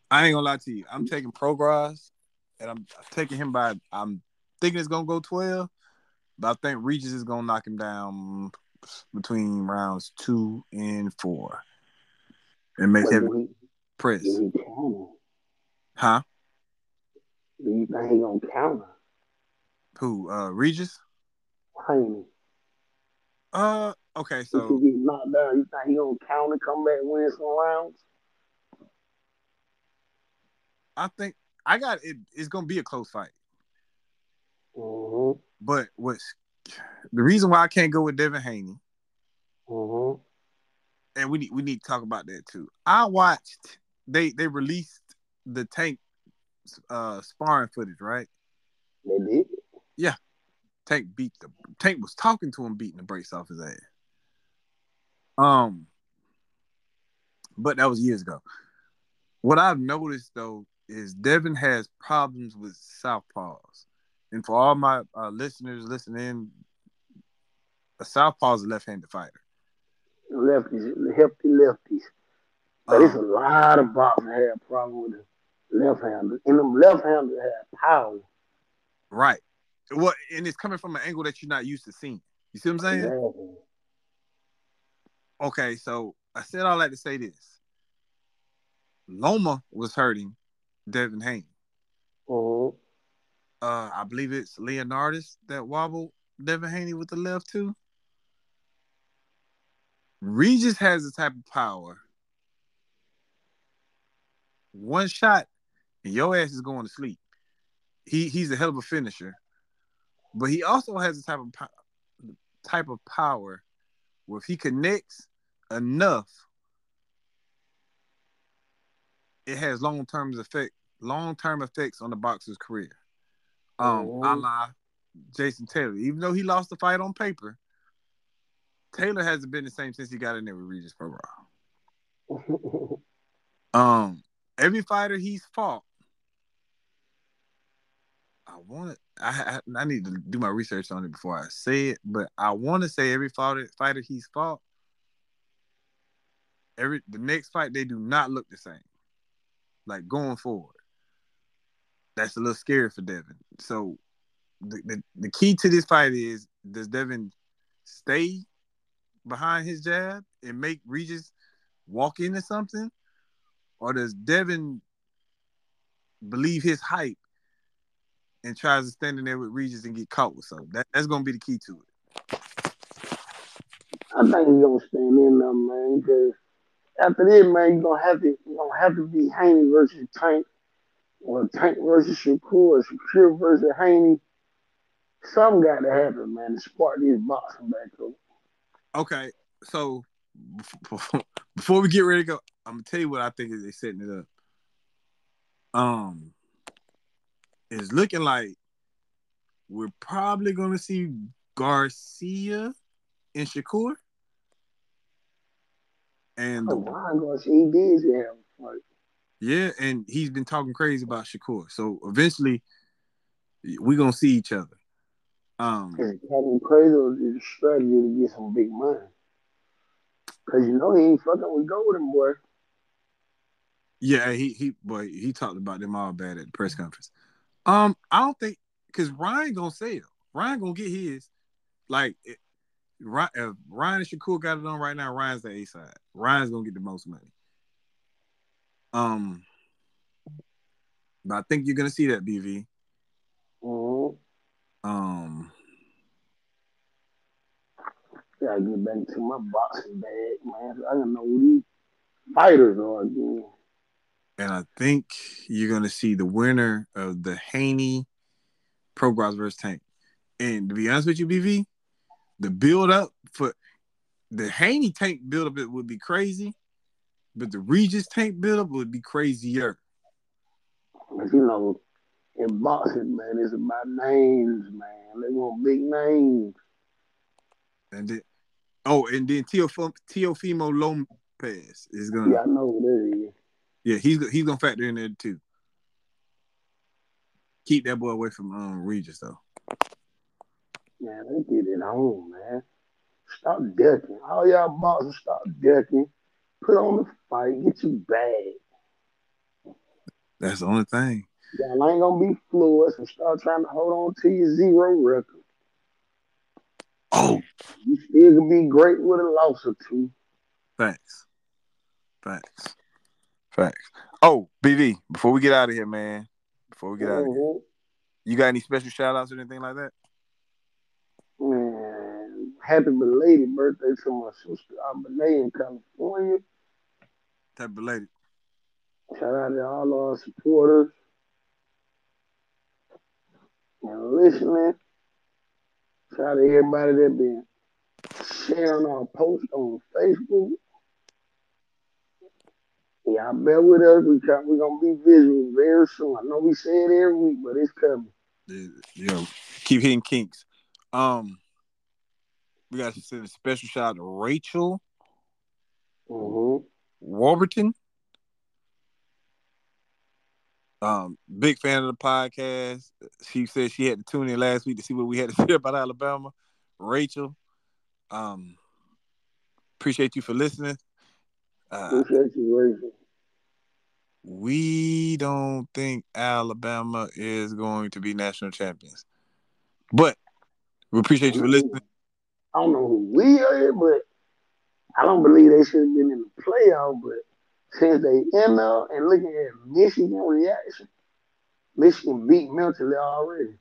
I ain't gonna lie to you. I'm taking Prograis, and I'm taking him by. I'm thinking it's gonna go twelve, but I think Regis is gonna knock him down between rounds two and four, and make him he, press. do he counter? Huh? Do you think he gonna counter Who? Uh, Regis? Haney? Uh, okay. If So he get knocked down, you think he gonna counter, come back, win some rounds? I think I got it. It's gonna be a close fight. Mm-hmm. But what's the reason why I can't go with Devin Haney? Mm-hmm. And we need we need to talk about that too. I watched they they released the tank uh sparring footage, right? They did. Tank beat the Tank was talking to him, beating the brakes off his ass. Um, but that was years ago. What I've noticed though is Devin has problems with southpaws, and for all my uh, listeners listening, a southpaw is a left-handed fighter. Lefties, hefty lefties. But it's a Um, lot of boxers have problem with left handers. And them left handers have power. right. What and it's coming from an angle that you're not used to seeing. You see what I'm saying? Exactly. Okay, so I said all that to say this. Loma was hurting Devin Haney. Mm-hmm. uh I believe it's Leonardus that wobbled Devin Haney with the left too. Regis has the type of power. One shot and your ass is going to sleep. He he's a hell of a finisher, but he also has the type of po- type of power where if he connects enough, it has long term effect long term effects on the boxer's career. Um, a Mhm. la Jason Taylor. Even though he lost the fight on paper, Taylor hasn't been the same since he got in there with Regis Prograis. Um, every fighter he's fought, want I I need to do my research on it before I say it, but I want to say every fighter fighter he's fought, every the next fight they do not look the same. Like going forward, that's a little scary for Devin. So, the the, the key to this fight is does Devin stay behind his jab and make Regis walk into something, or does Devin believe his hype and tries to stand in there with Regis and get caught with something? That, that's gonna be the key to it. I think he's gonna stand in there, man, because after this, man, you're gonna have to you gonna have to be Haney versus Tank or Tank versus Shakur or Shakur versus Haney. Something got to happen, man, to spark this boxing back up. Okay, so before, before we get ready to go, I'm gonna tell you what I think is they setting it up. Um, it's looking like we're probably gonna see Garcia and Shakur, and the, Ryan Garcia, he did yeah, and he's been talking crazy about Shakur. So eventually, we're gonna see each other. Um, it Captain Crazy is strategy to get some big money? Cause you know he ain't fucking with Golden boy. Yeah, he he boy he talked about them all bad at the press conference. Um, I don't think because Ryan gonna sell. Ryan gonna get his. Like, it, Ryan, if Ryan and Shakur got it on right now. Ryan's the A side. Ryan's gonna get the most money. Um, but I think you're gonna see that BV. Mm-hmm. Um, Gotta get back to my boxing bag, man. I don't know who these fighters are again. And I think you're gonna see the winner of the Haney Prograis versus Tank. And to be honest with you, BV, the build up for the Haney tank build up it would be crazy, but the Regis tank build up would be crazier. But you know, in boxing, man, it's about names, man. They want big names. And then, oh, and then Teofimo, Teofimo Lopez is gonna, Yeah, I know who that is. Yeah, he's he's gonna factor in there too. Keep that boy away from um Regis though. Man, they get it on, man. Stop ducking. All y'all boxers stop ducking. Put on the fight. Get you bag. That's the only thing. Y'all ain't gonna be fluid and start trying to hold on to your zero record. Oh, You still can be great with a loss or two. Thanks. Facts. Facts. Oh, BV, before we get out of here, man. Before we get out of here, Mhm. you got any special shout outs or anything like that? Man, happy belated birthday to my sister Abernay in California. Type belated. Shout out to all our supporters and listening. Shout out to everybody that been sharing our posts on Facebook. Y'all bear with us. We try, we're gonna be visual very soon. I know we say it every week, but it's coming. You know, keep hitting kinks. Um, we got to send a special shout out to Rachel Mm-hmm. Warburton. Um, big fan of the podcast. She said she had to tune in last week to see what we had to say about Alabama. Rachel, um, appreciate you for listening. Uh, Appreciate you, Rachel. We don't think Alabama is going to be national champions, but we appreciate you for listening. I don't know who we are, but I don't believe they should have been in the playoff. But since they in there and looking at Michigan reaction, Michigan beat mentally already.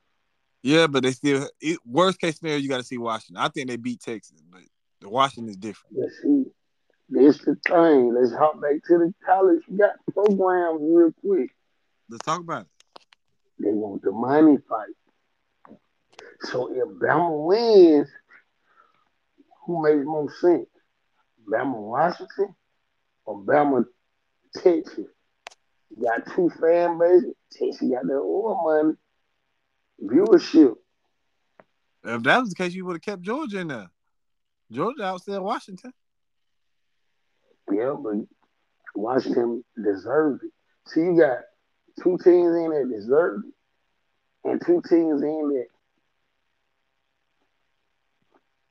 Yeah, but they still it, worst case scenario. You got to see Washington. I think they beat Texas, but the Washington is different. Let's see. This the thing. Let's hop back to the college got programs real quick. Let's talk about it. They want the money fight. So if Bama wins, who makes more sense? Bama Washington or Bama Texas? You got two fan bases. Texas got their oil money. Viewership. If that was the case, you would have kept Georgia in there. Georgia outsaid Washington. Yeah, but Washington deserved it. So you got two teams in that deserved it, and two teams in that.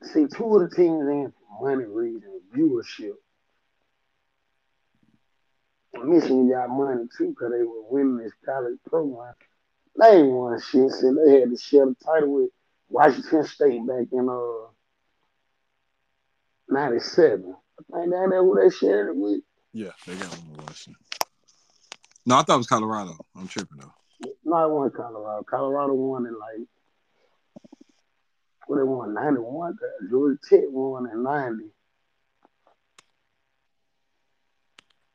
See, two of the teams in for money reasons, viewership. Michigan got money too because they were winning this college program. They ain't won shit since they had to share the title with Washington State back in uh '97. I think that who they shared it with. Yeah, they got one with Washington. No, I thought it was Colorado. I'm tripping though. No, I won Colorado. Colorado won in like what they won ninety one. Georgia Tech won in ninety.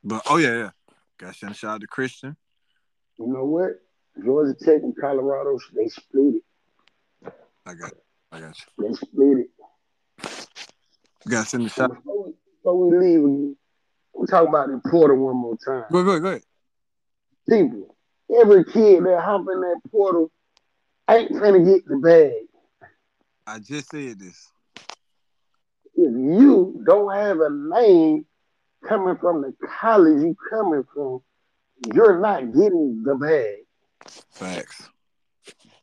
But oh yeah, yeah. Got to send a shout out to Christian. You know what? Georgia Tech and Colorado they split it. I got, it. I got you. They split it. You Got send a shout. Before we, before we leave, we, we talk about the portal one more time. Go ahead. People, every kid that hop in that portal ain't finna get the bag. I just said this. If you don't have a name coming from the college you coming from, you're not getting the bag. Facts.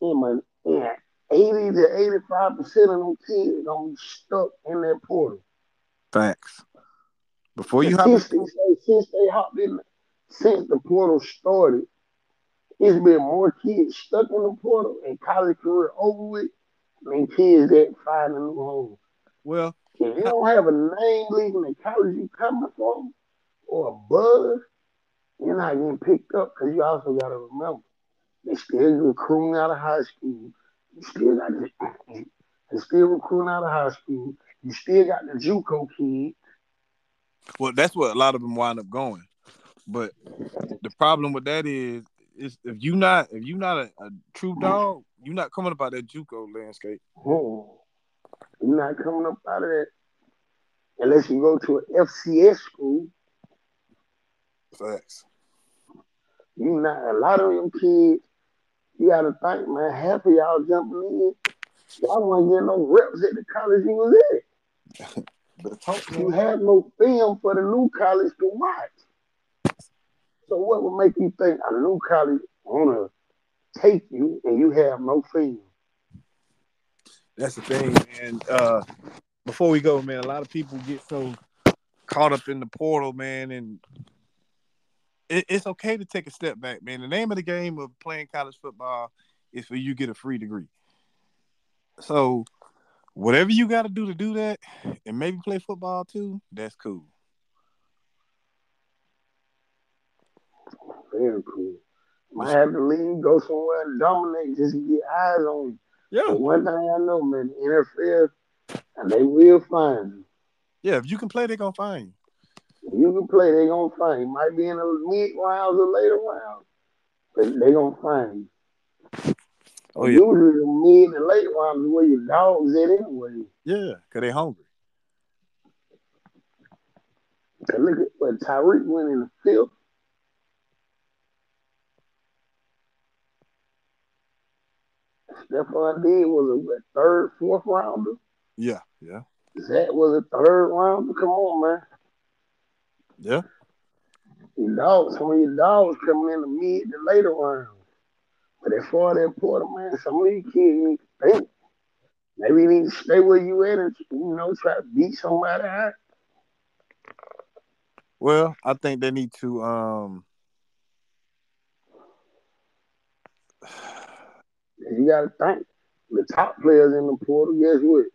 In my, in 80 to 85 percent of them kids gonna be stuck in that portal. Facts. Before you in, Statistics since they hopped in, since the portal started, it's been more kids stuck in the portal and college career over with than kids that find a new home. well, If you don't have a name leaving the college you coming from or a buzz, you're not getting picked up because you also got to remember they still recruiting out of high school. You still got the, they still recruiting out of high school. You still got the JUCO kid. Well, that's what a lot of them wind up going. But the problem with that is, is if you not if you not a, a true mm. dog, you're not coming up out that JUCO landscape. Oh, you're not coming up out of that unless you go to an FCS school. Facts. You not a lot of them kids. You got to think, man. Half of y'all jumping in. Y'all wasn't getting no reps at the college you was at. But talk You have no film for the new college to watch. So what would make you think a new college wanna take you and you have no film? That's the thing, man. Uh, before we go, man, a lot of people get so caught up in the portal, man, and it, it's okay to take a step back, man. The name of the game of playing college football is for you get a free degree. So, whatever you got to do to do that, and maybe play football too, that's cool. Very cool. Might have to leave, go somewhere and dominate, just get eyes on you. Yeah, one thing I know, man, NFL, and they will find you. yeah. If you can play, they're gonna find you. You can play, they're gonna find you. Might be in the mid rounds or later rounds, but they're gonna find you. Oh, yeah. Usually the mid and late rounds is where your dogs at anyway. Yeah, cause they hungry. And look at what Tyreek went in the fifth. Stephon did was a third, fourth rounder. Yeah, yeah, That was a third rounder. Come on, man. yeah. Your dogs, some of your dogs coming in the mid to later rounds. But as far as that Porter, man, some of these kids need to think. Maybe you need to stay where you at and you know try to beat somebody out. Well, I think they need to um you got to think the top players in the portal. Guess what?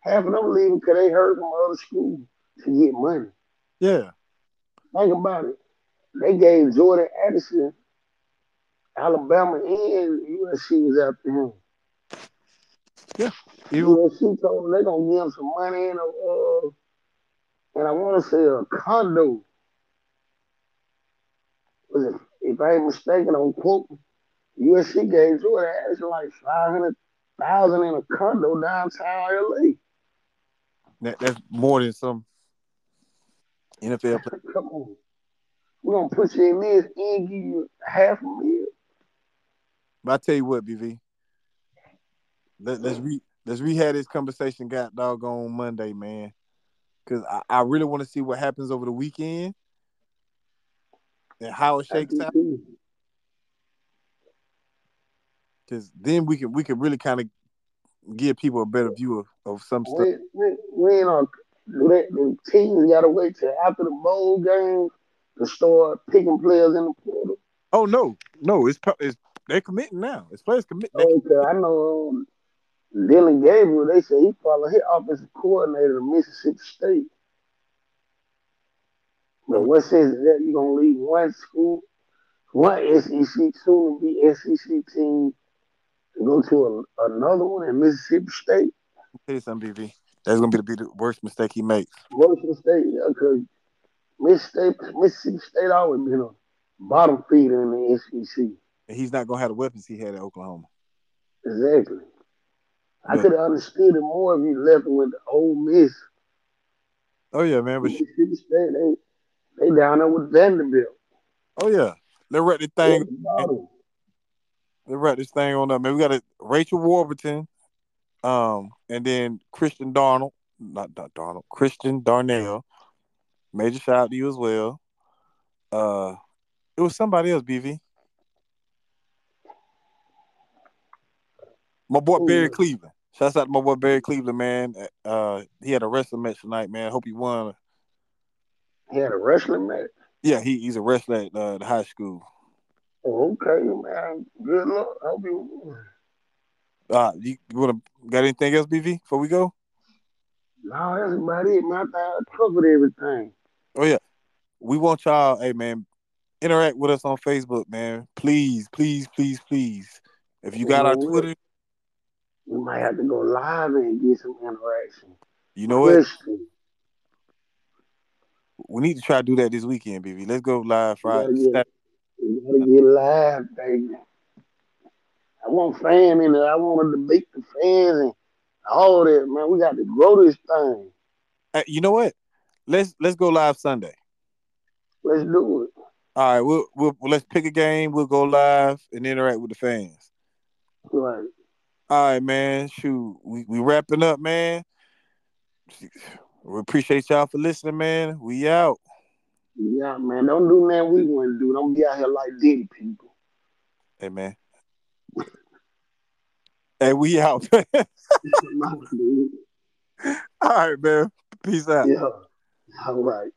Half of them leaving because they heard from other schools to get money. yeah. Think about it. They gave Jordan Addison, Alabama, and USC was after him. Even USC told them they're gonna give him some money and a, uh, and I want to say a condo. Was it? If I ain't mistaken, on quote, USC gave Jordan Addison like five hundred thousand in a condo downtown LA. that, that's more than some NFL play. Come on, we're gonna put you in this and give you half a meal. But I tell you what, BV. Let, let's re let's rehab this conversation got dog doggone Monday, man. Cause I, I really want to see what happens over the weekend and how it shakes out. Cause then we can we can really kind of give people a better view of, of some stuff. We, we, we ain't on. The teams gotta wait till after the bowl game to start picking players in the portal. Oh no, no, it's it's they're committing now. It's players commit. They, Okay, I know um, Dillon Gabriel. They say he followed his offensive coordinator to Mississippi State. But what says that you're gonna leave one school, one SEC soon to be SEC team to go to a, another one in Mississippi State? tell you something, BV. That's gonna be the, be the worst mistake he makes. Washington State, yeah, because Mississippi, Mississippi State always been a bottom feeder in the SEC. And he's not gonna have the weapons he had at Oklahoma. Exactly. I Yeah. could have understood it more if you left it with the Ole Miss. Oh yeah, man. But sh- Mississippi State, they they down there with Vanderbilt. oh yeah, they wrap this They thing. at the bottom. They wrap this thing on up, man. We got a Rachel Warburton, um, and then Christian Darnold, not, not Darnold, Christian Darnell. Major shout out to you as well. Uh, it was somebody else, BV. My boy Who Barry? Cleveland. Shouts out to my boy Barry Cleveland, man. Uh, he had a wrestling match tonight, man. Hope he won. He had a wrestling match. Yeah, he, he's a wrestler at uh, the high school. Oh, okay, man. Good luck. I hope you. Uh, you, you wanna got anything else, BV? Before we go? No, that's about it, thought I covered everything. Oh yeah, we want y'all. Hey man, interact with us on Facebook, man. Please, please, please, please. If you got our Twitter, We might have to go live and get some interaction. you know what? We need to try to do that this weekend, BV. Let's go live Friday. Yeah, yeah. Saturday. We gotta get live, baby. I want fans in it. I want to debate the fans and all that, man. We got to grow this thing. You know what? Let's let's go live Sunday. Let's do it. All right, we'll, we'll let's pick a game. We'll go live and interact with the fans. Right. All right, man. Shoot, we we wrapping up, man. We appreciate y'all for listening, man. We out. Yeah, man. Don't do nothing we want to do. Don't be out here like Diddy people. Hey, man. Hey, we out. All right, man. Peace out. yeah. All right.